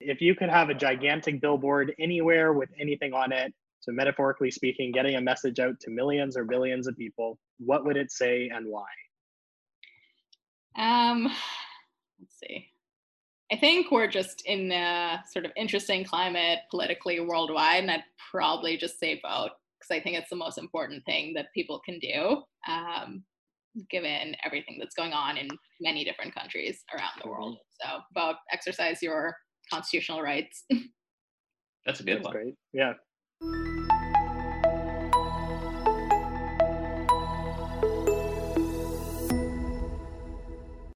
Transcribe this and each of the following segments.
If you could have a gigantic billboard anywhere with anything on it, so metaphorically speaking, getting a message out to millions or billions of people, what would it say and why? Um, let's see. I think we're just in a sort of interesting climate politically worldwide, and I'd probably just say vote because I think it's the most important thing that people can do, um, given everything that's going on in many different countries around the world. So vote, exercise your constitutional rights. That's a good That's one. great. Yeah.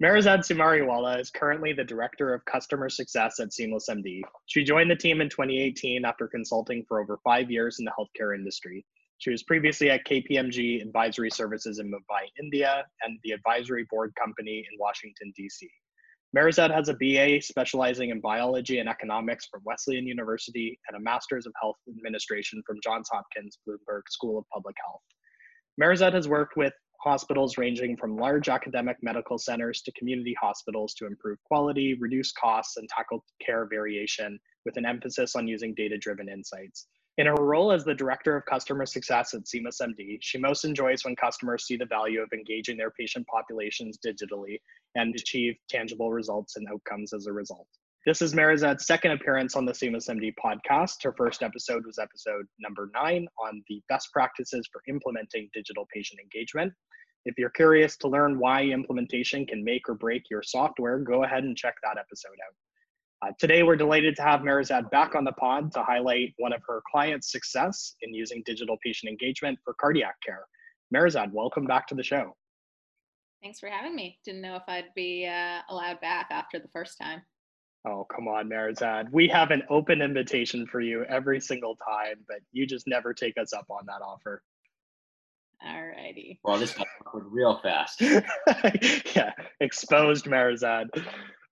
Marizad Sumariwala is currently the Director of Customer Success at Seamless MD. She joined the team in 2018 after consulting for over five years in the healthcare industry. She was previously at KPMG Advisory Services in Mumbai, India, and the Advisory Board Company in Washington, D.C. Marizad has a BA specializing in biology and economics from Wesleyan University and a Master's of Health Administration from Johns Hopkins Bloomberg School of Public Health. Marizad has worked with hospitals ranging from large academic medical centers to community hospitals to improve quality, reduce costs, and tackle care variation with an emphasis on using data driven insights. In her role as the Director of Customer Success at Seamless MD, she most enjoys when customers see the value of engaging their patient populations digitally and achieve tangible results and outcomes as a result. This is Marizad's second appearance on the Seamless MD podcast. Her first episode was episode number nine on the best practices for implementing digital patient engagement. If you're curious to learn why implementation can make or break your software, go ahead and check that episode out. Uh, today, we're delighted to have Marizad back on the pod to highlight one of her clients' success in using digital patient engagement for cardiac care. Marizad, welcome back to the show. Thanks for having me. Didn't know if I'd be uh, allowed back after the first time. Oh, come on, Marizad. We have an open invitation for you every single time, but you just never take us up on that offer. Alrighty. Well, this got real fast. yeah, exposed Marizad.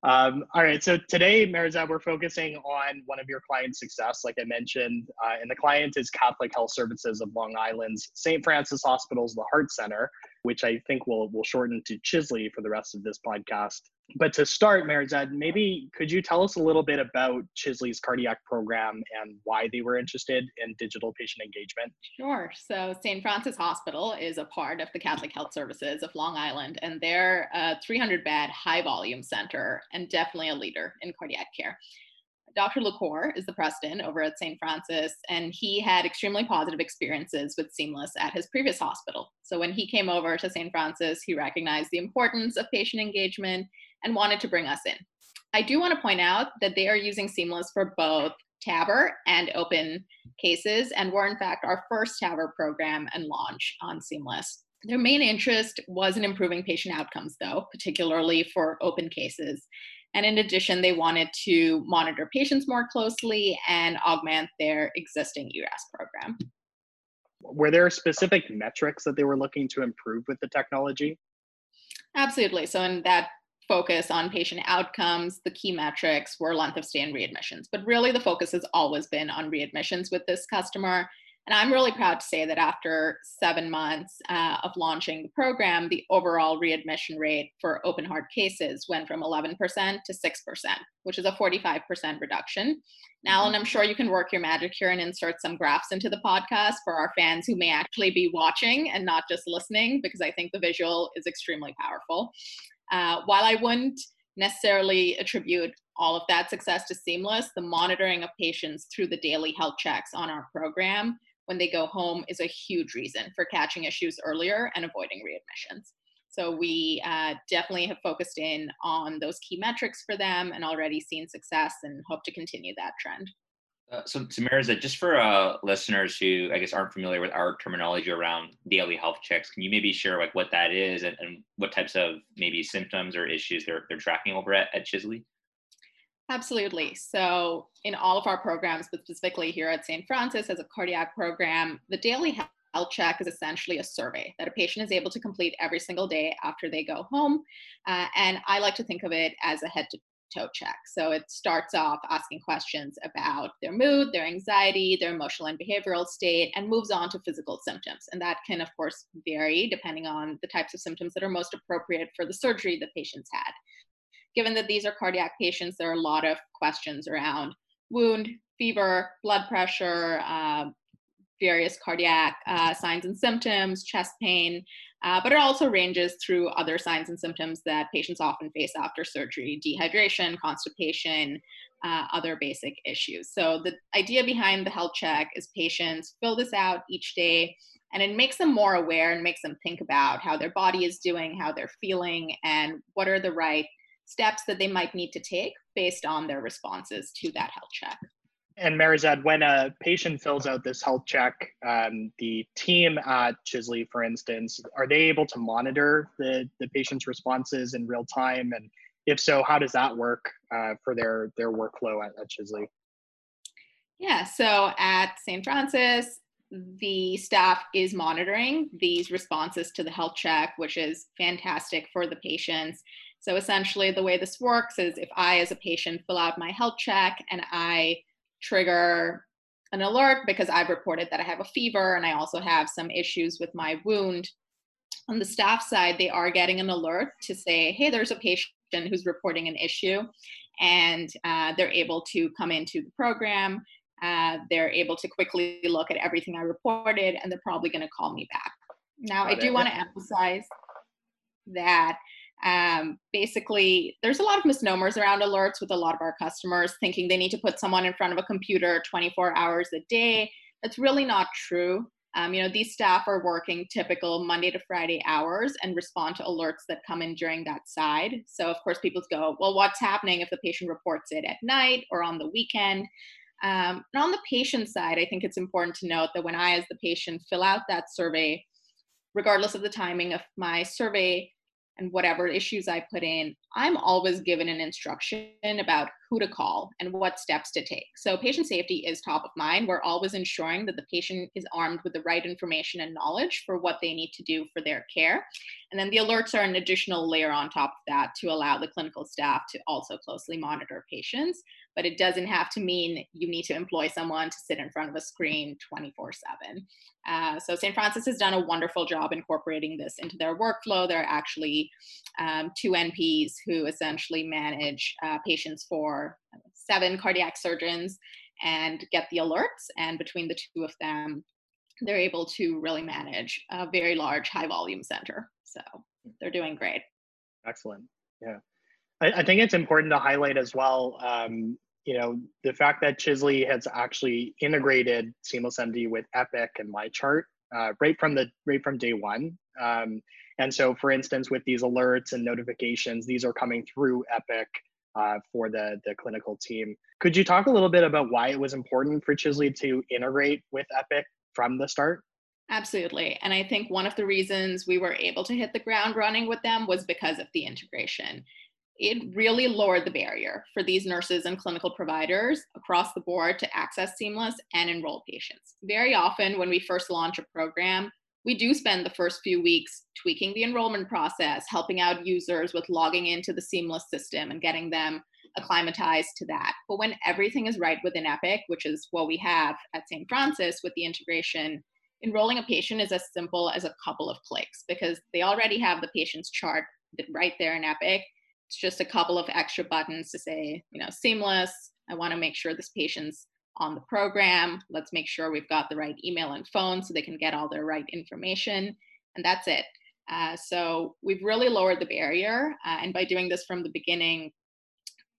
Um, all right, so today, Marizad, we're focusing on one of your client success, like I mentioned, uh, and the client is Catholic Health Services of Long Island's St. Francis Hospital's The Heart Center, which I think will will shorten to Chisley for the rest of this podcast. But to start, Marizad, maybe could you tell us a little bit about Chisley's cardiac program and why they were interested in digital patient engagement? Sure. So St. Francis Hospital is a part of the Catholic Health Services of Long Island, and they're a 300 bed high volume center and definitely a leader in cardiac care. Dr. Lucore is the president over at St. Francis, and he had extremely positive experiences with Seamless at his previous hospital. So when he came over to St. Francis, he recognized the importance of patient engagement and wanted to bring us in. I do want to point out that they are using Seamless for both TAVR and open cases, and were in fact our first TAVR program and launch on Seamless. Their main interest was in improving patient outcomes, though, particularly for open cases. And in addition, they wanted to monitor patients more closely and augment their existing ERAS program. Were there specific metrics that they were looking to improve with the technology? Absolutely. So, in that focus on patient outcomes, the key metrics were length of stay and readmissions. But really, the focus has always been on readmissions with this customer. And I'm really proud to say that after seven months uh, of launching the program, the overall readmission rate for open heart cases went from 11% to 6%, which is a 45% reduction. Now, and I'm sure you can work your magic here and insert some graphs into the podcast for our fans who may actually be watching and not just listening, because I think the visual is extremely powerful. Uh, while I wouldn't necessarily attribute all of that success to Seamless, the monitoring of patients through the daily health checks on our program when they go home is a huge reason for catching issues earlier and avoiding readmissions. So we uh, definitely have focused in on those key metrics for them and already seen success and hope to continue that trend. Uh, so, Samira, just for uh, listeners who I guess aren't familiar with our terminology around daily health checks, can you maybe share like what that is and, and what types of maybe symptoms or issues they're they're tracking over at, at Chisley? Absolutely. So, in all of our programs, but specifically here at St. Francis as a cardiac program, the daily health check is essentially a survey that a patient is able to complete every single day after they go home. Uh, and I like to think of it as a head to toe check. So it starts off asking questions about their mood, their anxiety, their emotional and behavioral state, and moves on to physical symptoms. And that can, of course, vary depending on the types of symptoms that are most appropriate for the surgery the patient's had. Given that these are cardiac patients, there are a lot of questions around wound, fever, blood pressure, uh, various cardiac uh, signs and symptoms, chest pain, uh, but it also ranges through other signs and symptoms that patients often face after surgery dehydration, constipation, uh, other basic issues. So, the idea behind the health check is patients fill this out each day and it makes them more aware and makes them think about how their body is doing, how they're feeling, and what are the right steps that they might need to take based on their responses to that health check. And Marizad, when a patient fills out this health check, um, the team at Chisley, for instance, are they able to monitor the, the patient's responses in real time? And if so, how does that work uh, for their, their workflow at, at Chisley? Yeah, so at St. Francis, the staff is monitoring these responses to the health check, which is fantastic for the patients. So essentially, the way this works is if I, as a patient, fill out my health check and I trigger an alert because I've reported that I have a fever and I also have some issues with my wound. On the staff side, they are getting an alert to say, hey, there's a patient who's reporting an issue, and uh, they're able to come into the program. Uh, they're able to quickly look at everything I reported, and they're probably going to call me back. Now, Got I do want to emphasize that um, basically, there's a lot of misnomers around alerts with a lot of our customers thinking they need to put someone in front of a computer 24 hours a day. That's really not true. Um, you know, these staff are working typical Monday to Friday hours and respond to alerts that come in during that side. So, of course, people go, well, what's happening if the patient reports it at night or on the weekend? Um, and on the patient side, I think it's important to note that when I, as the patient, fill out that survey, regardless of the timing of my survey, and whatever issues I put in, I'm always given an instruction about who to call and what steps to take. So, patient safety is top of mind. We're always ensuring that the patient is armed with the right information and knowledge for what they need to do for their care. And then the alerts are an additional layer on top of that to allow the clinical staff to also closely monitor patients. But it doesn't have to mean you need to employ someone to sit in front of a screen 24 7. Uh, so St. Francis has done a wonderful job incorporating this into their workflow. There are actually um, two NPs who essentially manage uh, patients for seven cardiac surgeons and get the alerts. And between the two of them, they're able to really manage a very large high volume center. So they're doing great. Excellent. Yeah. I, I think it's important to highlight as well, um, you know, the fact that Chisley has actually integrated Seamless MD with Epic and MyChart uh, right from the right from day one. Um, and so, for instance, with these alerts and notifications, these are coming through Epic uh, for the the clinical team. Could you talk a little bit about why it was important for Chisley to integrate with Epic from the start? Absolutely. And I think one of the reasons we were able to hit the ground running with them was because of the integration. It really lowered the barrier for these nurses and clinical providers across the board to access Seamless and enroll patients. Very often, when we first launch a program, we do spend the first few weeks tweaking the enrollment process, helping out users with logging into the Seamless system and getting them acclimatized to that. But when everything is right within Epic, which is what we have at St. Francis with the integration, enrolling a patient is as simple as a couple of clicks because they already have the patient's chart right there in Epic. It's just a couple of extra buttons to say, you know, seamless. I want to make sure this patient's on the program. Let's make sure we've got the right email and phone so they can get all their right information. And that's it. Uh, so we've really lowered the barrier. Uh, and by doing this from the beginning,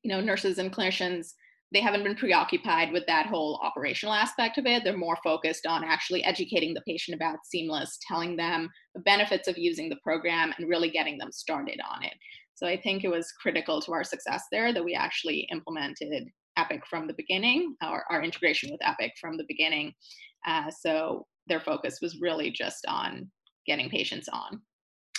you know, nurses and clinicians, they haven't been preoccupied with that whole operational aspect of it. They're more focused on actually educating the patient about Seamless, telling them the benefits of using the program, and really getting them started on it. So I think it was critical to our success there that we actually implemented Epic from the beginning, or our integration with Epic from the beginning. Uh, so their focus was really just on getting patients on.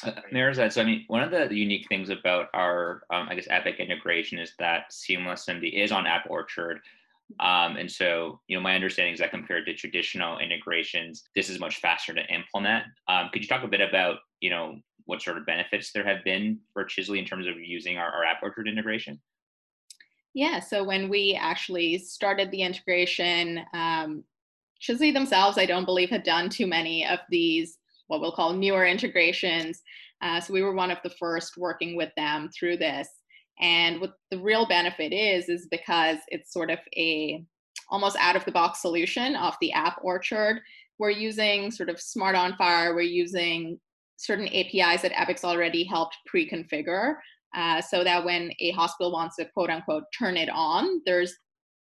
Uh, Marizad, so I mean, one of the unique things about our, um, I guess, Epic integration is that Seamless MD is on App Orchard. Um, and so, you know, my understanding is that compared to traditional integrations, this is much faster to implement. Um, could you talk a bit about, you know, what sort of benefits there have been for Chisley in terms of using our, our App Orchard integration? Yeah, so when we actually started the integration, um, Chisley themselves, I don't believe, had done too many of these what we'll call newer integrations. Uh, so we were one of the first working with them through this. And what the real benefit is, is because it's sort of a almost out of the box solution of the app orchard. We're using sort of SMART on FHIR, we're using certain APIs that Epic's already helped pre-configure uh, so that when a hospital wants to quote unquote turn it on, there's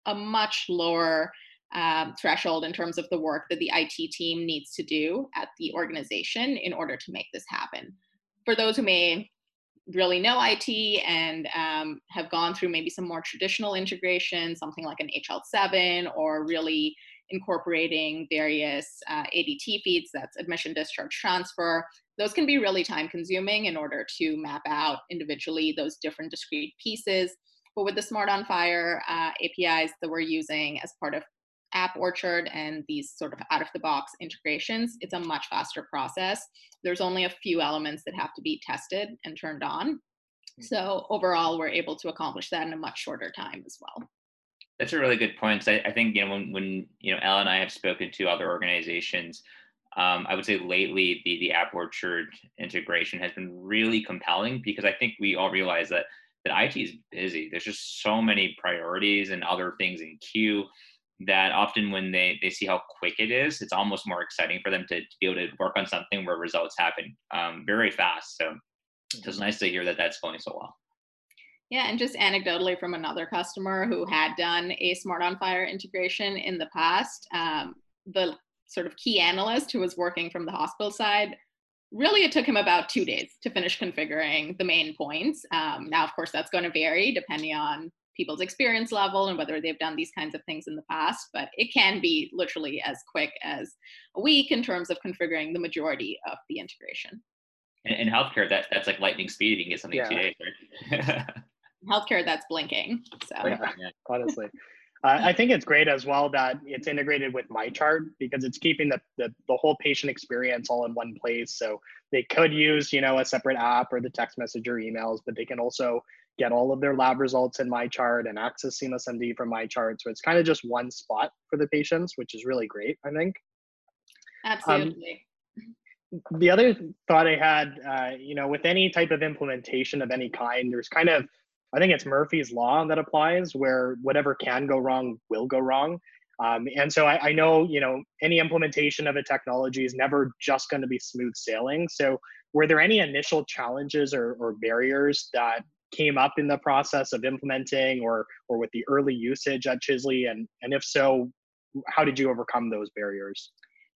a much lower um, threshold in terms of the work that the IT team needs to do at the organization in order to make this happen. For those who may really know IT and um, have gone through maybe some more traditional integration, something like an HL7, or really incorporating various uh, ADT feeds, that's admission, discharge, transfer. Those can be really time consuming in order to map out individually those different discrete pieces. But with the SMART on FHIR uh, APIs that we're using as part of App Orchard and these sort of out of the box integrations, it's a much faster process. There's only a few elements that have to be tested and turned on. Hmm. So overall, we're able to accomplish that in a much shorter time as well. That's a really good point. I, I think you know when when you know Ella and I have spoken to other organizations, um, I would say lately the the App Orchard integration has been really compelling because I think we all realize that that IT is busy. There's just so many priorities and other things in queue that often when they, they see how quick it is, it's almost more exciting for them to, to be able to work on something where results happen um, very fast. So it's nice to hear that that's going so well. Yeah, and just anecdotally from another customer who had done a SMART on FHIR integration in the past, um, the sort of key analyst who was working from the hospital side really it took him about two days to finish configuring the main points. Um, now of course that's going to vary depending on people's experience level and whether they've done these kinds of things in the past but it can be literally as quick as a week in terms of configuring the majority of the integration. In, in healthcare that that's like lightning speed you can get something yeah. two days right? Healthcare that's blinking so. Yeah, honestly I think it's great as well that it's integrated with MyChart because it's keeping the, the, the whole patient experience all in one place. So they could use, you know, a separate app or the text message or emails, but they can also get all of their lab results in MyChart and access Seamless MD from MyChart. So it's kind of just one spot for the patients, which is really great, I think. Absolutely. Um, the other thought I had, uh, you know, with any type of implementation of any kind, there's kind of I think it's Murphy's law that applies, where whatever can go wrong will go wrong. Um, and so I, I, know, you know, any implementation of a technology is never just going to be smooth sailing. So were there any initial challenges or, or barriers that came up in the process of implementing or or with the early usage at Chisley? And and if so, how did you overcome those barriers?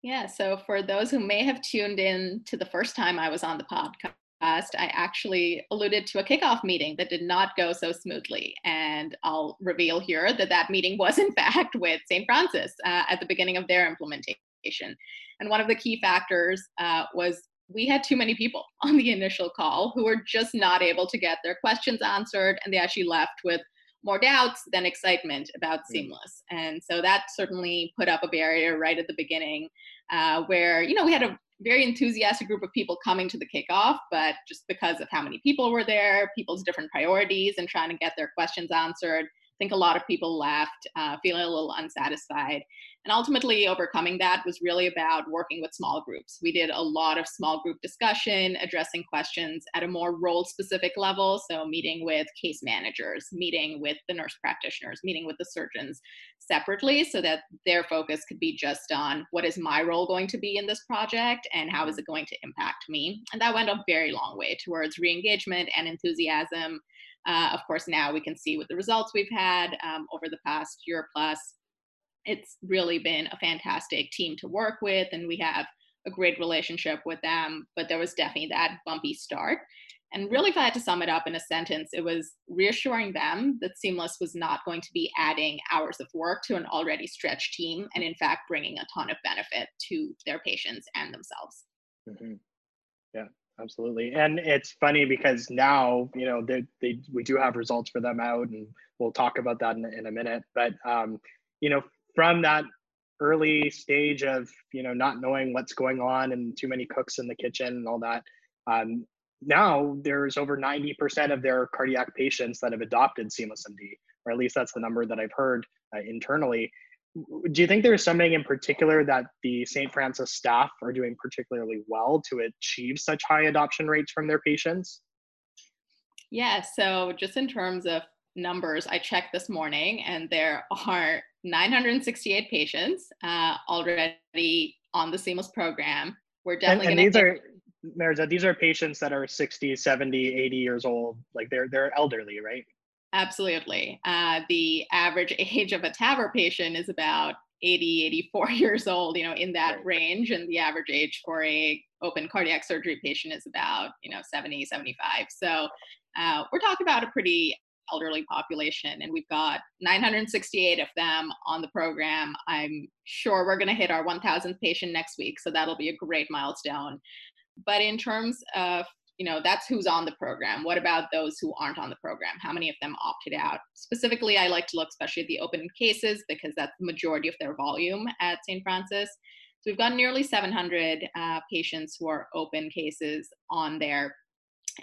Yeah, so for those who may have tuned in to the first time I was on the podcast, I actually alluded to a kickoff meeting that did not go so smoothly. And I'll reveal here that that meeting was, in fact, with St. Francis uh, at the beginning of their implementation. And one of the key factors uh, was we had too many people on the initial call who were just not able to get their questions answered, and they actually left with more doubts than excitement about hmm. Seamless. And so that certainly put up a barrier right at the beginning, uh, where you know we had a very enthusiastic group of people coming to the kickoff, but just because of how many people were there, people's different priorities, and trying to get their questions answered, think a lot of people left uh, feeling a little unsatisfied. And ultimately, overcoming that was really about working with small groups. We did a lot of small group discussion, addressing questions at a more role specific level. So, meeting with case managers, meeting with the nurse practitioners, meeting with the surgeons separately so that their focus could be just on what is my role going to be in this project and how is it going to impact me. And that went a very long way towards re engagement and enthusiasm. Uh, of course, now we can see with the results we've had um, over the past year plus it's really been a fantastic team to work with and we have a great relationship with them but there was definitely that bumpy start. And really if i had to sum it up in a sentence it was reassuring them that seamless was not going to be adding hours of work to an already stretched team and in fact bringing a ton of benefit to their patients and themselves. Mm-hmm. yeah absolutely. And it's funny because now you know they, they we do have results for them out and we'll talk about that in, in a minute. But um, you know from that early stage of you know not knowing what's going on and too many cooks in the kitchen and all that um, now there's over 90% of their cardiac patients that have adopted seamless md or at least that's the number that i've heard uh, internally do you think there's something in particular that the st francis staff are doing particularly well to achieve such high adoption rates from their patients Yeah, so just in terms of numbers, I checked this morning and there are 968 patients uh, already on the Seamless program. We're definitely and, and these are Marisa, these are patients that are 60, 70, 80 years old. Like they're they're elderly, right? Absolutely. Uh, the average age of a TAVR patient is about 80, 84 years old, you know, in that right. range. And the average age for a open cardiac surgery patient is about, you know, 70, 75. So uh, we're talking about a pretty elderly population and we've got 968 of them on the program i'm sure we're going to hit our 1000th patient next week so that'll be a great milestone but in terms of you know that's who's on the program. What about those who aren't on the program? How many of them opted out? Specifically i like to look especially at the open cases because that's the majority of their volume at st francis. So we've got nearly 700 uh, patients who are open cases on there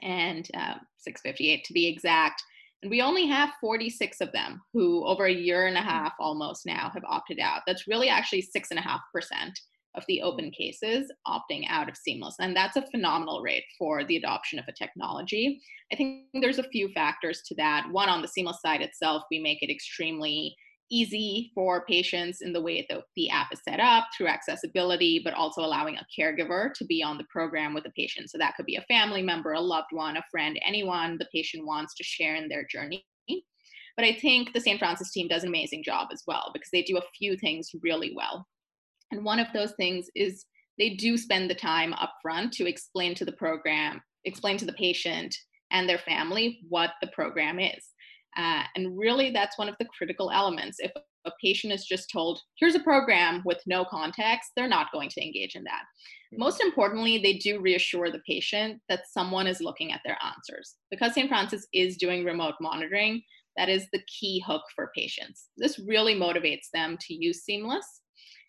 and uh, 658 to be exact. And we only have 46 of them who over a year and a half almost now have opted out. That's really actually six and a half percent of the hmm. open cases opting out of seamless. And that's a phenomenal rate for the adoption of a technology. I think there's a few factors to that. One, on the seamless side itself, we make it extremely easy for patients in the way that the app is set up through accessibility, but also allowing a caregiver to be on the program with the patient. So that could be a family member, a loved one, a friend, anyone the patient wants to share in their journey. But I think the St. Francis team does an amazing job as well because they do a few things really well. And one of those things is they do spend the time upfront to explain to the program, explain to the patient and their family what the program is. Uh, and really, that's one of the critical elements. If a patient is just told, here's a program with no context, they're not going to engage in that. Most importantly, they do reassure the patient that someone is looking at their answers. Because St. Francis is doing remote monitoring, that is the key hook for patients. This really motivates them to use Seamless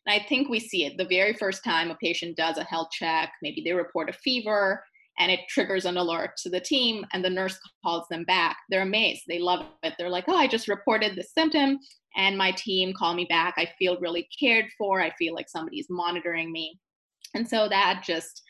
and I think we see it the very first time a patient does a health check, maybe they report a fever and it triggers an alert to the team and the nurse calls them back. They're amazed. They love it. They're like, oh, I just reported this symptom and my team called me back. I feel really cared for. I feel like somebody's monitoring me. And so that just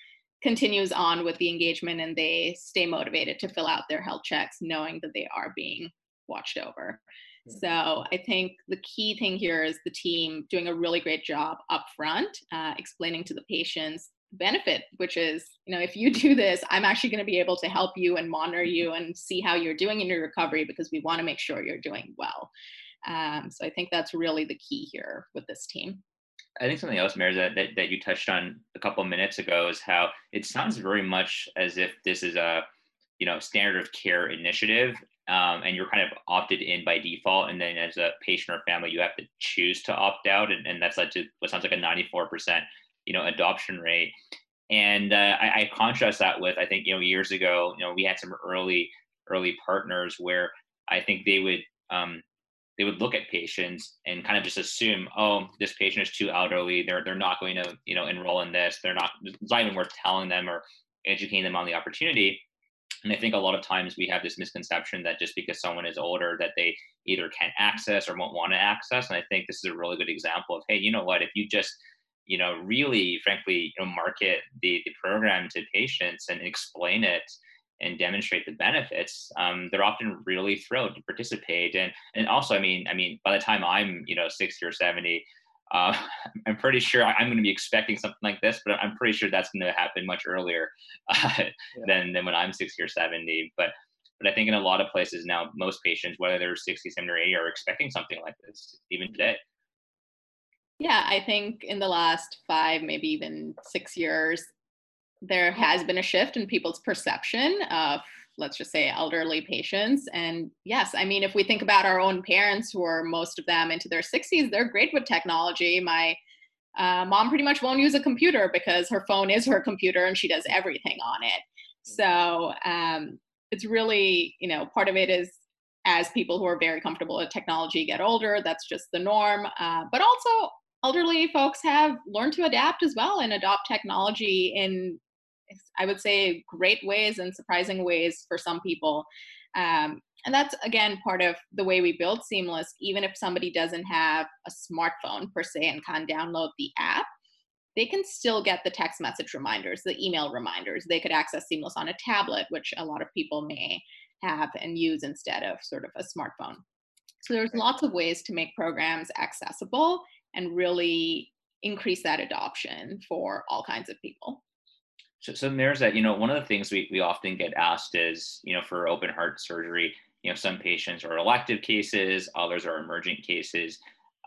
continues on with the engagement and they stay motivated to fill out their health checks knowing that they are being watched over. So I think the key thing here is the team doing a really great job up front, uh, explaining to the patients benefit, which is, you know, if you do this, I'm actually going to be able to help you and monitor you and see how you're doing in your recovery because we want to make sure you're doing well. Um, so I think that's really the key here with this team. I think something else, Mary, that, that, that you touched on a couple minutes ago is how it sounds very much as if this is a, you know, standard of care initiative um, and you're kind of opted in by default. And then as a patient or family, you have to choose to opt out. And, and that's led to what sounds like a 94%, you know, adoption rate. And uh, I, I, contrast that with, I think, you know, years ago, you know, we had some early, early partners where I think they would, um, they would look at patients and kind of just assume, oh, this patient is too elderly. They're, they're not going to, you know, enroll in this. They're not, it's not even worth telling them or educating them on the opportunity and I think a lot of times we have this misconception that just because someone is older, that they either can't access or won't want to access. And I think this is a really good example of, hey, you know what? If you just you know really frankly you know market the, the program to patients and explain it and demonstrate the benefits um, they're often really thrilled to participate and and also i mean i mean by the time i'm you know 60 or 70 uh, I'm pretty sure I'm going to be expecting something like this, but I'm pretty sure that's going to happen much earlier uh, yeah. than, than when I'm 60 or 70. But but I think in a lot of places now, most patients, whether they're 60, 70, or 80, are expecting something like this even today. Yeah, I think in the last five, maybe even six years, there has been a shift in people's perception of let's just say elderly patients. And yes i mean if we think about our own parents who are most of them into their 60s they're great with technology. My uh, mom pretty much won't use a computer because her phone is her computer and she does everything on it. So um, it's really you know part of it is as people who are very comfortable with technology get older that's just the norm. Uh, but also elderly folks have learned to adapt as well and adopt technology in I would say, great ways and surprising ways for some people. Um, and that's again part of the way we build Seamless. Even if somebody doesn't have a smartphone per se and can't download the app, they can still get the text message reminders, the email reminders. They could access Seamless on a tablet, which a lot of people may have and use instead of sort of a smartphone. So there's lots of ways to make programs accessible and really increase that adoption for all kinds of people. So, so there's that, you know, one of the things we, we often get asked is, you know, for open heart surgery, you know, some patients are elective cases, others are emergent cases.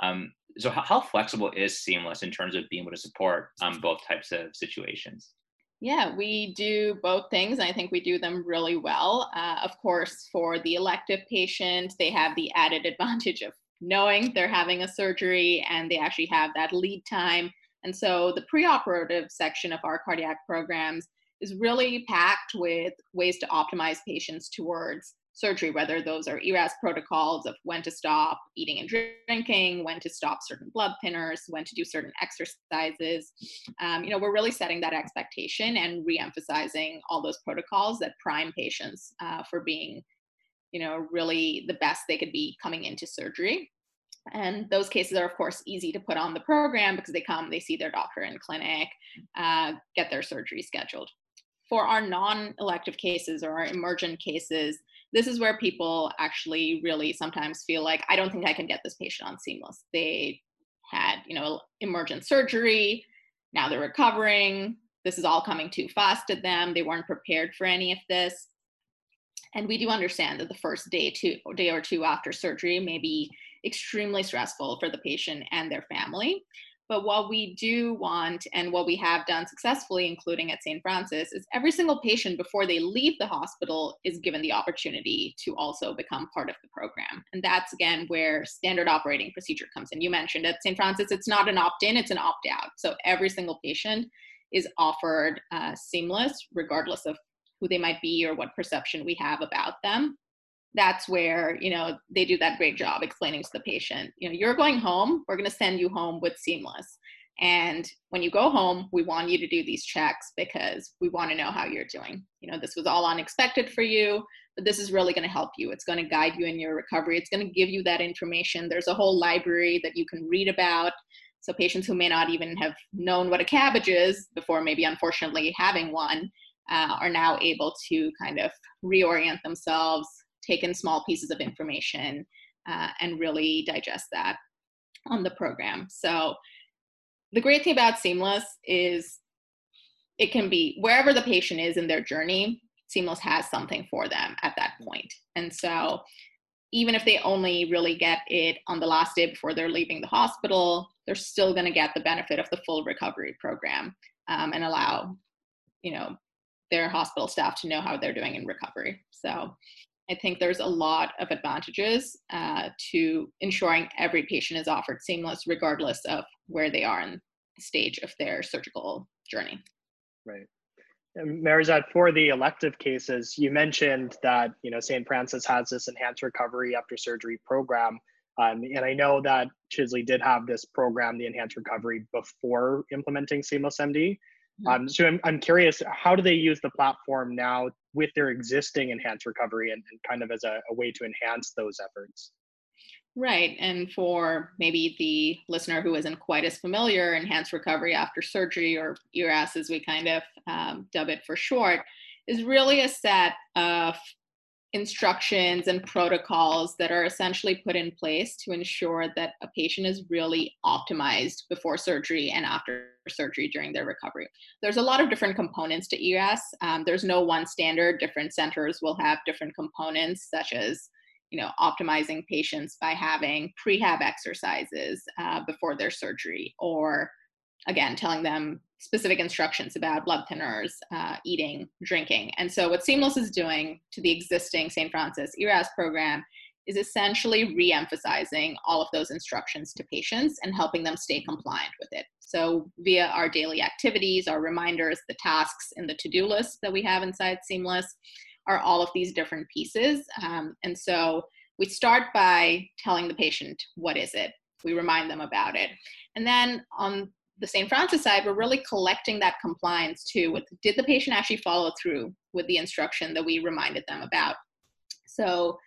Um, so how, how, flexible is Seamless in terms of being able to support um, both types of situations? Yeah, we do both things. I think we do them really well. Uh, of course, for the elective patient, they have the added advantage of knowing they're having a surgery and they actually have that lead time. And so the preoperative section of our cardiac programs is really packed with ways to optimize patients towards surgery, whether those are ERAS protocols of when to stop eating and drinking, when to stop certain blood thinners, when to do certain exercises. Um, you know, we're really setting that expectation and re-emphasizing all those protocols that prime patients uh, for being, you know, really the best they could be coming into surgery. And those cases are, of course, easy to put on the program because they come, they see their doctor in clinic, uh, get their surgery scheduled. For our non elective cases or our emergent cases, this is where people actually really sometimes feel like i don't think i can get this patient on seamless they had you know emergent surgery now they're recovering this is all coming too fast to them they weren't prepared for any of this and we do understand that the first day two day or two after surgery may be extremely stressful for the patient and their family but what we do want and what we have done successfully, including at St. Francis, is every single patient before they leave the hospital is given the opportunity to also become part of the program. And that's again where standard operating procedure comes in. You mentioned at St. Francis, it's not an opt in, it's an opt out. So every single patient is offered uh, seamless, regardless of who they might be or what perception we have about them that's where you know they do that great job explaining to the patient you know you're going home. We're going to send you home with seamless. And when you go home we want you to do these checks because we want to know how you're doing. You know this was all unexpected for you but this is really going to help you. It's going to guide you in your recovery. It's going to give you that information. There's a whole library that you can read about. So patients who may not even have known what a CABG is before maybe unfortunately having one uh, are now able to kind of reorient themselves take in small pieces of information uh, and really digest that on the program. So the great thing about Seamless is it can be wherever the patient is in their journey, Seamless has something for them at that point. And so even if they only really get it on the last day before they're leaving the hospital, they're still going to get the benefit of the full recovery program um, and allow, you know, their hospital staff to know how they're doing in recovery. So I think there's a lot of advantages uh, to ensuring every patient is offered seamless, regardless of where they are in the stage of their surgical journey. Right. Marizad, for the elective cases, you mentioned that you know St. Francis has this enhanced recovery after surgery program, um, and I know that Chisley did have this program, the enhanced recovery, before implementing Seamless MD. Mm-hmm. Um, so I'm, I'm curious, how do they use the platform now with their existing enhanced recovery and, and kind of as a, a way to enhance those efforts? Right. And for maybe the listener who isn't quite as familiar, enhanced recovery after surgery, or ERAS as we kind of um, dub it for short, is really a set of instructions and protocols that are essentially put in place to ensure that a patient is really optimized before surgery and after surgery during their recovery. There's a lot of different components to ERAS. Um, there's no one standard. Different centers will have different components, such as you know optimizing patients by having prehab exercises uh, before their surgery, or again telling them specific instructions about blood thinners, uh, eating, drinking. And so, what Seamless is doing to the existing St. Francis ERAS program is essentially re emphasizing all of those instructions to patients and helping them stay compliant with it. So, via our daily activities, our reminders, the tasks, and the to do list that we have inside Seamless are all of these different pieces. Um, and so, we start by telling the patient what is it we remind them about it and then on the St. Francis side, we're really collecting that compliance too with did the patient actually follow through with the instruction that we reminded them about? So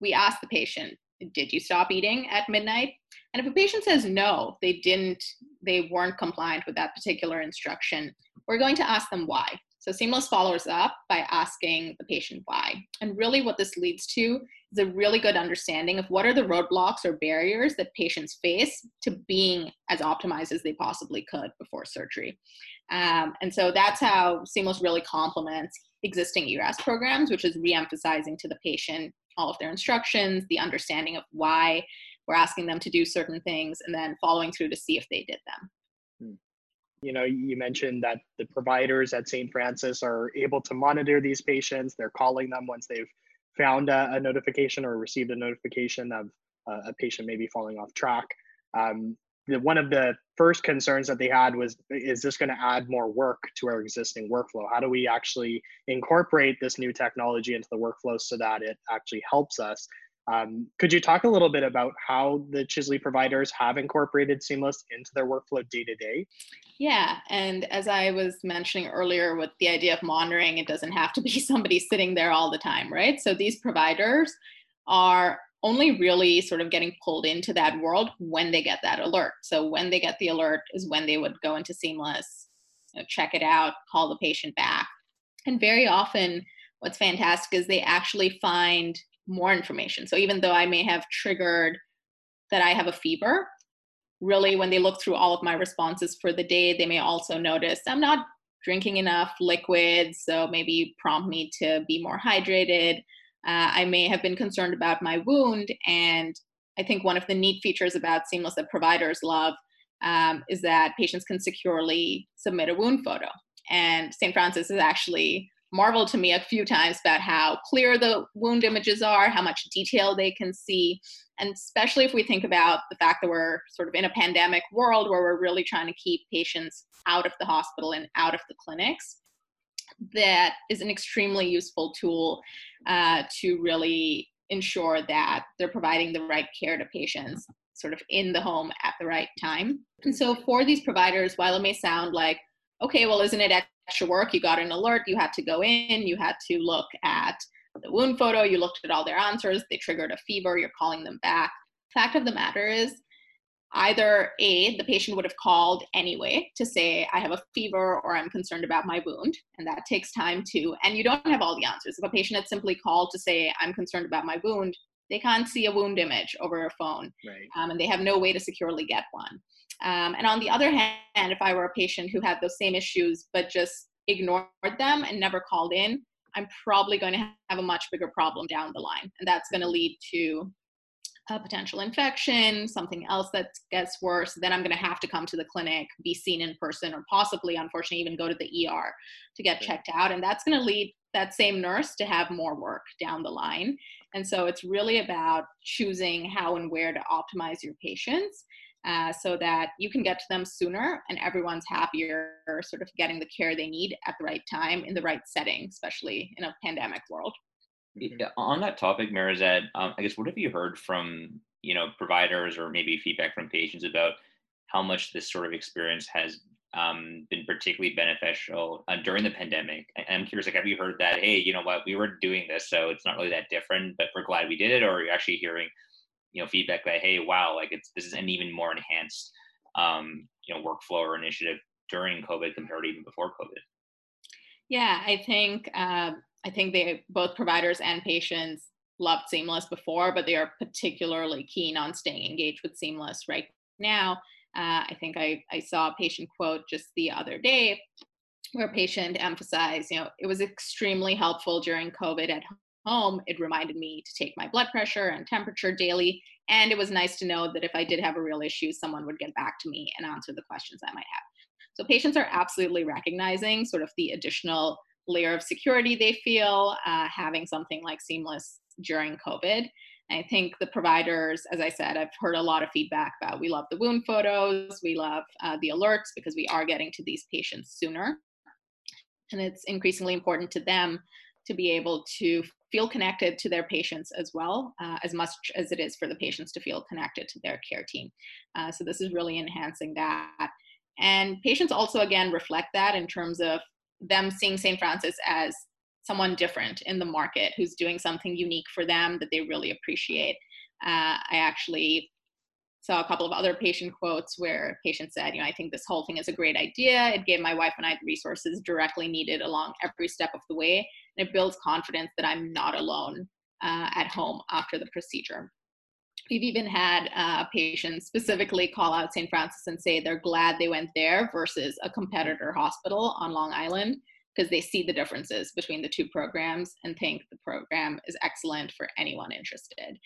we ask the patient, did you stop eating at midnight? And if a patient says no, they didn't they weren't compliant with that particular instruction, we're going to ask them why. So Seamless follows up by asking the patient why. And really what this leads to a really good understanding of what are the roadblocks or barriers that patients face to being as optimized as they possibly could before surgery. Um, and so that's how Seamless really complements existing ERAS programs, which is re-emphasizing to the patient all of their instructions, the understanding of why we're asking them to do certain things, and then following through to see if they did them. Hmm you know you mentioned that the providers at st francis are able to monitor these patients they're calling them once they've found a, a notification or received a notification of uh, a patient maybe falling off track um, the, one of the first concerns that they had was is this going to add more work to our existing workflow? How do we actually incorporate this new technology into the workflow so that it actually helps us um, could you talk a little bit about how the Chisley providers have incorporated Seamless into their workflow day to day? Yeah, and as I was mentioning earlier with the idea of monitoring, it doesn't have to be somebody sitting there all the time, right? So these providers are only really sort of getting pulled into that world when they get that alert. So when they get the alert is when they would go into Seamless, you know, check it out, call the patient back. And very often, what's fantastic is they actually find more information. So even though I may have triggered that I have a fever, really when they look through all of my responses for the day, they may also notice I'm not drinking enough liquids, so maybe prompt me to be more hydrated. Uh, I may have been concerned about my wound, and I think one of the neat features about Seamless that providers love um, is that patients can securely submit a wound photo. And St. Francis is actually marveled to me a few times about how clear the wound images are, how much detail they can see. And especially if we think about the fact that we're sort of in a pandemic world where we're really trying to keep patients out of the hospital and out of the clinics, that is an extremely useful tool uh, to really ensure that they're providing the right care to patients sort of in the home at the right time. And so for these providers, while it may sound like, okay, well, isn't it extra work. You got an alert, you had to go in, you had to look at the wound photo, you looked at all their answers, they triggered a fever, you're calling them back. Fact of the matter is, either A, the patient would have called anyway to say, I have a fever or I'm concerned about my wound, and that takes time too. And you don't have all the answers. If a patient had simply called to say, I'm concerned about my wound, they can't see a wound image over a phone, right. um, and they have no way to securely get one. Um, and on the other hand, if I were a patient who had those same issues but just ignored them and never called in, I'm probably going to have a much bigger problem down the line. And that's going to lead to a potential infection, something else that gets worse. Then I'm going to have to come to the clinic, be seen in person, or possibly, unfortunately, even go to the ER to get checked out. And that's going to lead that same nurse to have more work down the line. And so it's really about choosing how and where to optimize your patients uh, so that you can get to them sooner and everyone's happier, sort of getting the care they need at the right time in the right setting, especially in a pandemic world. Yeah, on that topic, Marizad, um, I guess what have you heard from you know providers or maybe feedback from patients about how much this sort of experience has um, been particularly beneficial uh, during the pandemic? I'm curious, like, have you heard that? Hey, you know what, we were doing this, so it's not really that different, but we're glad we did it, or are you actually hearing you know feedback that hey wow like it's this is an even more enhanced um, you know workflow or initiative during COVID compared to even before COVID. Yeah, I think uh, I think they both providers and patients loved Seamless before, but they are particularly keen on staying engaged with Seamless right now. Uh, I think I, I saw a patient quote just the other day where a patient emphasized, you know, it was extremely helpful during COVID at home, it reminded me to take my blood pressure and temperature daily. And it was nice to know that if I did have a real issue, someone would get back to me and answer the questions I might have. So patients are absolutely recognizing sort of the additional layer of security they feel uh, having something like Seamless during COVID. I think the providers, as I said, I've heard a lot of feedback about we love the wound photos, we love uh, the alerts because we are getting to these patients sooner. And it's increasingly important to them to be able to feel connected to their patients as well, uh, as much as it is for the patients to feel connected to their care team. Uh, so this is really enhancing that. And patients also, again, reflect that in terms of them seeing St. Francis as someone different in the market who's doing something unique for them that they really appreciate. Uh, I actually saw a couple of other patient quotes where patients said, you know, I think this whole thing is a great idea. It gave my wife and I the resources directly needed along every step of the way. And it builds confidence that I'm not alone uh, at home after the procedure. We've even had uh, patients specifically call out St. Francis and say they're glad they went there versus a competitor hospital on Long Island because they see the differences between the two programs and think the program is excellent for anyone interested.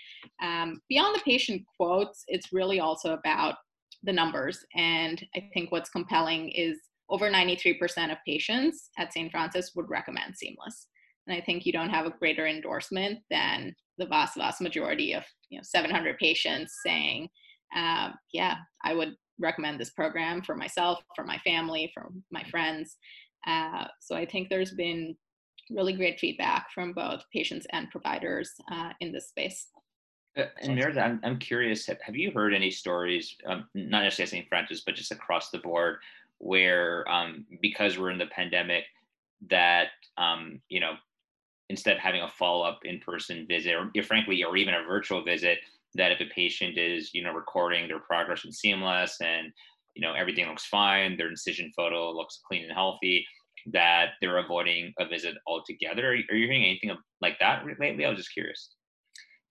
Um, beyond the patient quotes, it's really also about the numbers. And I think what's compelling is over 93% of patients at St. Francis would recommend Seamless. And I think you don't have a greater endorsement than the vast, vast majority of you know 700 patients saying, uh, yeah, I would recommend this program for myself, for my family, for my friends. Uh, so I think there's been really great feedback from both patients and providers uh, in this space. Uh, and Marizad, I'm, I'm curious, have, have you heard any stories, um, not necessarily St. Francis, but just across the board, where um, because we're in the pandemic, that, um, you know, instead of having a follow-up in-person visit or, or frankly, or even a virtual visit, that if a patient is, you know, recording their progress in Seamless and you know everything looks fine their incision photo looks clean and healthy that they're avoiding a visit altogether. Are you, are you hearing anything like that lately? I was just curious.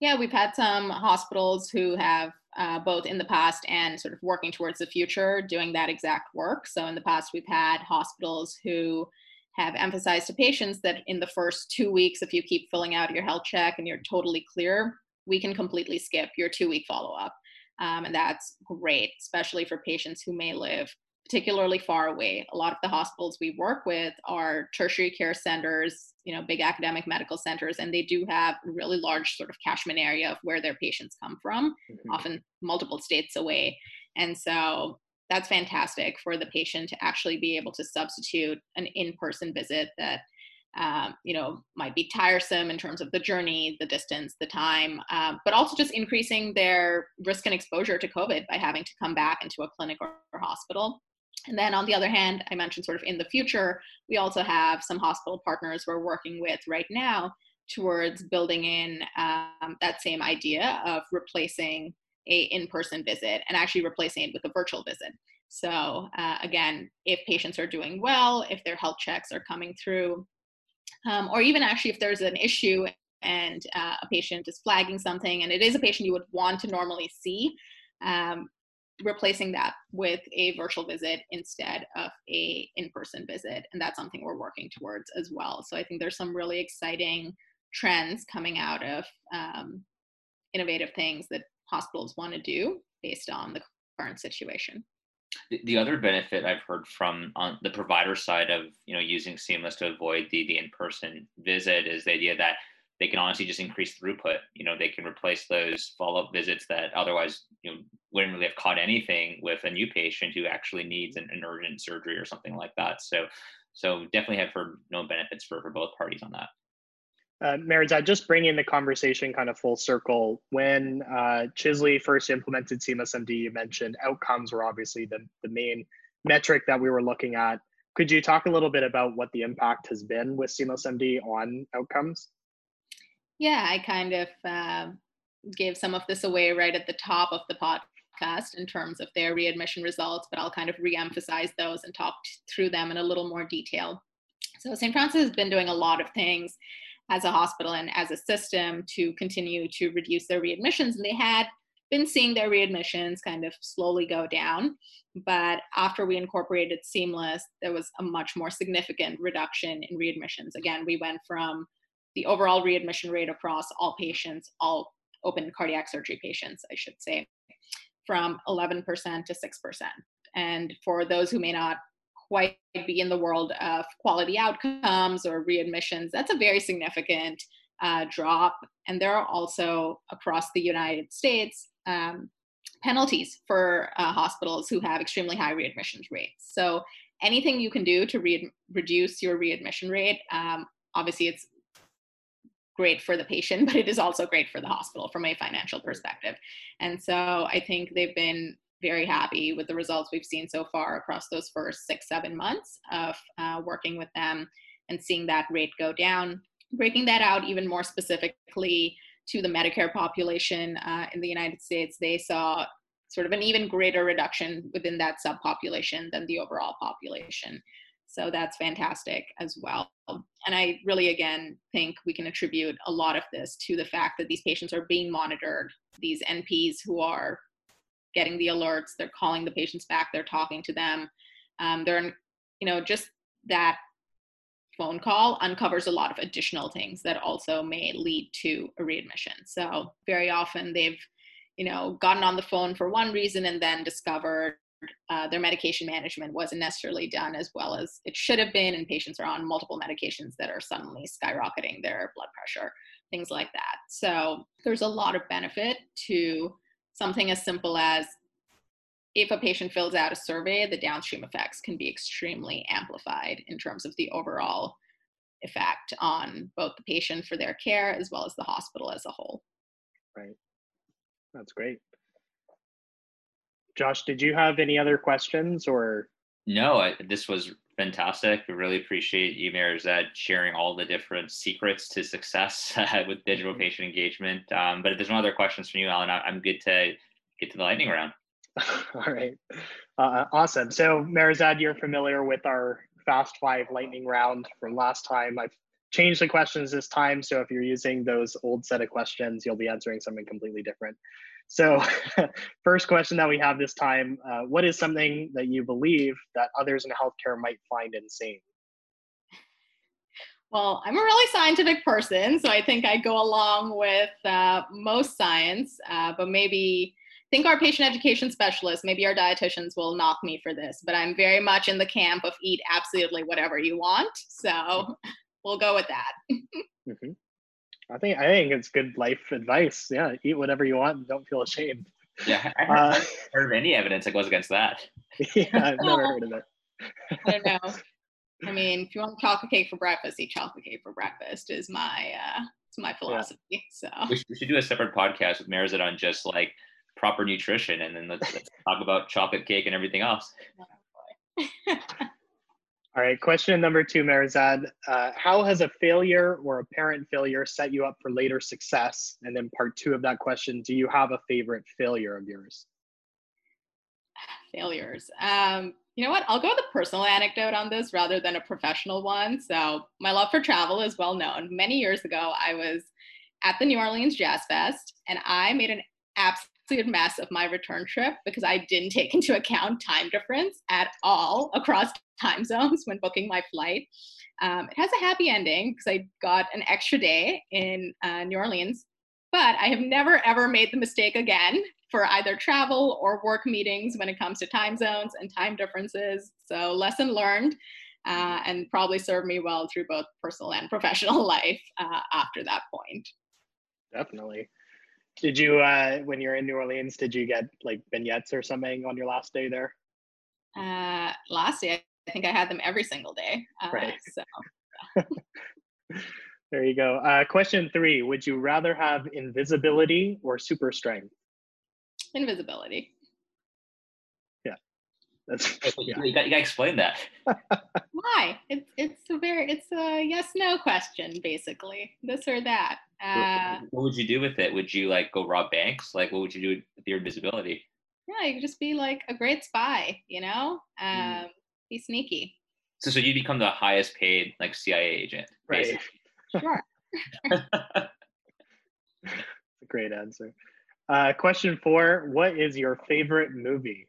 Yeah we've had some hospitals who have uh, both in the past and sort of working towards the future doing that exact work. So in the past we've had hospitals who have emphasized to patients that in the first two weeks if you keep filling out your health check and you're totally clear we can completely skip your two week follow up um, and that's great, especially for patients who may live particularly far away. A lot of the hospitals we work with are tertiary care centers, you know, big academic medical centers, and they do have a really large sort of catchment area of where their patients come from, mm-hmm. often multiple states away. And so that's fantastic for the patient to actually be able to substitute an in-person visit that um, you know, might be tiresome in terms of the journey, the distance, the time, um, but also just increasing their risk and exposure to COVID by having to come back into a clinic or, or hospital. And then on the other hand, I mentioned sort of in the future, we also have some hospital partners we're working with right now towards building in um, that same idea of replacing a in-person visit and actually replacing it with a virtual visit. So uh, again, if patients are doing well, if their health checks are coming through, um, or even actually if there's an issue and uh, a patient is flagging something and it is a patient you would want to normally see um, replacing that with a virtual visit instead of a in-person visit and that's something we're working towards as well. So i think there's some really exciting trends coming out of um, innovative things that hospitals want to do based on the current situation. The other benefit I've heard from on the provider side of you know using Seamless to avoid the the in-person visit is the idea that they can honestly just increase throughput. You know, they can replace those follow-up visits that otherwise you know wouldn't really have caught anything with a new patient who actually needs an, an urgent surgery or something like that. So, so definitely have heard no benefits for for both parties on that. Uh, Marizad, just bringing the conversation kind of full circle. When uh, Chisley first implemented Seamless MD, you mentioned outcomes were obviously the, the main metric that we were looking at. Could you talk a little bit about what the impact has been with Seamless MD on outcomes? Yeah, I kind of uh, gave some of this away right at the top of the podcast in terms of their readmission results, but I'll kind of re-emphasize those and talk through them in a little more detail. So St. Francis has been doing a lot of things as a hospital and as a system to continue to reduce their readmissions. And they had been seeing their readmissions kind of slowly go down. But after we incorporated Seamless, there was a much more significant reduction in readmissions. Again, we went from the overall readmission rate across all patients, all open cardiac surgery patients, I should say, from 11% to 6%. And for those who may not quite be in the world of quality outcomes or readmissions, that's a very significant uh, drop. And there are also across the United States um, penalties for uh, hospitals who have extremely high readmissions rates. So anything you can do to re- reduce your readmission rate, um, obviously it's great for the patient, but it is also great for the hospital from a financial perspective. And so I think they've been very happy with the results we've seen so far across those first six, seven months of uh, working with them and seeing that rate go down. Breaking that out even more specifically to the Medicare population uh, in the United States, they saw sort of an even greater reduction within that subpopulation than the overall population. So that's fantastic as well. And I really, again, think we can attribute a lot of this to the fact that these patients are being monitored. These NPs who are getting the alerts, they're calling the patients back, they're talking to them. Um, they're, you know, just that phone call uncovers a lot of additional things that also may lead to a readmission. So very often they've, you know, gotten on the phone for one reason and then discovered uh, their medication management wasn't necessarily done as well as it should have been, and patients are on multiple medications that are suddenly skyrocketing their blood pressure, things like that. So there's a lot of benefit to something as simple as if a patient fills out a survey, the downstream effects can be extremely amplified in terms of the overall effect on both the patient for their care as well as the hospital as a whole. Right. That's great. Josh, did you have any other questions or? No, I, this was fantastic. I really appreciate you, Marizad, sharing all the different secrets to success with digital mm-hmm. patient engagement. Um, but if there's no other questions from you, Alan, I'm good to get to the lightning round. all right. Uh, awesome. So, Marizad, you're familiar with our Fast Five lightning round from last time. I've changed the questions this time. So, if you're using those old set of questions, you'll be answering something completely different. So, first question that we have this time uh, What is something that you believe that others in healthcare might find insane? Well, I'm a really scientific person, so I think I go along with uh, most science, uh, but maybe think our patient education specialists, maybe our dietitians will knock me for this, but I'm very much in the camp of eat absolutely whatever you want. So we'll go with that. mm-hmm. I think I think it's good life advice. Yeah, eat whatever you want. Don't feel ashamed. Yeah, I haven't uh, heard of any evidence that goes against that. Yeah, I've never heard of it. I don't know. I mean, if you want chocolate cake for breakfast, eat chocolate cake for breakfast. Is my uh, is my philosophy. Yeah. So we should, we should, do a separate podcast with Marizad on just like proper nutrition, and then let's, let's talk about chocolate cake and everything else. All right, question number two, Marizad. Uh, how has a failure or apparent failure set you up for later success? And then part two of that question, do you have a favorite failure of yours? Failures. Um, you know what? I'll go with a personal anecdote on this rather than a professional one. So my love for travel is well known. Many years ago, I was at the New Orleans Jazz Fest and I made an absolute absolute mess of my return trip because I didn't take into account time difference at all across time zones when booking my flight. Um, it has a happy ending because I got an extra day in uh, New Orleans, but I have never ever made the mistake again for either travel or work meetings when it comes to time zones and time differences. So, lesson learned. Uh, and probably served me well through both personal and professional life uh, after that point. Definitely. Did you, uh, when you're in New Orleans, did you get like beignets or something on your last day there? Uh, last day, I think I had them every single day. Uh, right. So. there you go. Uh, question three: Would you rather have invisibility or super strength? Invisibility. Yeah, that's. Yeah. You, got, you got to explain that. Why? It's it's a very it's a yes no question basically. This or that. Uh, what would you do with it? Would you like go rob banks? Like, what would you do with your invisibility? Yeah, you could just be like a great spy, you know, hmm. um, be sneaky. So, so you become the highest paid like CIA agent, right? Sure. That's a great answer. Uh, question four: What is your favorite movie?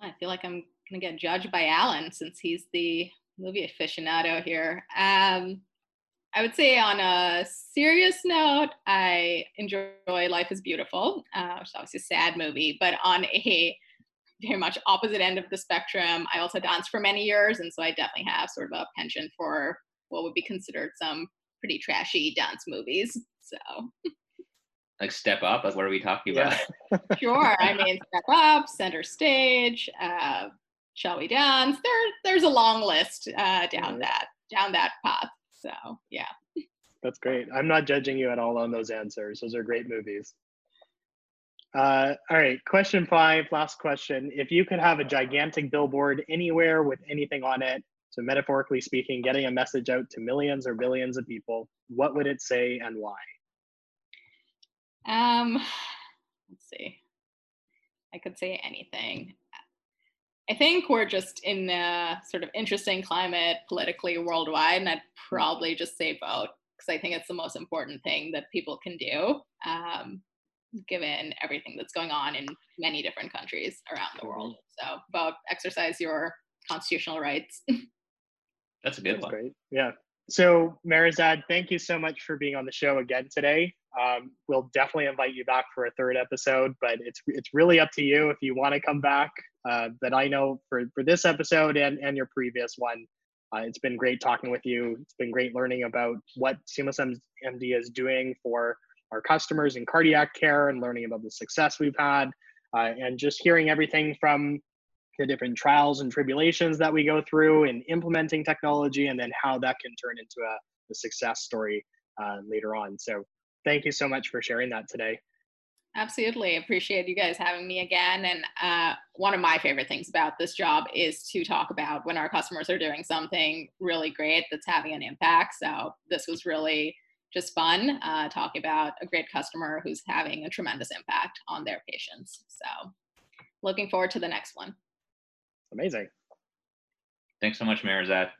I feel like I'm gonna get judged by Alan since he's the movie aficionado here. Um, I would say on a serious note, I enjoy Life is Beautiful, uh, which is obviously a sad movie, but on a very much opposite end of the spectrum, I also danced for many years, and so I definitely have sort of a penchant for what would be considered some pretty trashy dance movies. So, like Step Up, like what are we talking about? Yeah. sure, I mean Step Up, Center Stage, uh, Shall We Dance? There, there's a long list uh, down that down that path. So yeah. That's great. I'm not judging you at all on those answers. Those are great movies. Uh, all right, question five, last question. If you could have a gigantic billboard anywhere with anything on it, so metaphorically speaking, getting a message out to millions or billions of people, what would it say and why? Um, let's see. I could say anything. I think we're just in a sort of interesting climate politically worldwide, and I'd probably just say vote because I think it's the most important thing that people can do, um, given everything that's going on in many different countries around the world. So vote, exercise your constitutional rights. That's a good That's one. Great. Yeah. So, Marizad, thank you so much for being on the show again today. Um, we'll definitely invite you back for a third episode, but it's it's really up to you if you want to come back. Uh, but I know for for this episode and and your previous one, uh, it's been great talking with you. It's been great learning about what Seamless MD is doing for our customers in cardiac care and learning about the success we've had, uh, and just hearing everything from the different trials and tribulations that we go through in implementing technology and then how that can turn into a, a success story uh, later on. So thank you so much for sharing that today. Absolutely. Appreciate you guys having me again. And uh, one of my favorite things about this job is to talk about when our customers are doing something really great that's having an impact. So this was really just fun uh, talking about a great customer who's having a tremendous impact on their patients. So looking forward to the next one. Amazing. Thanks so much, Marizad.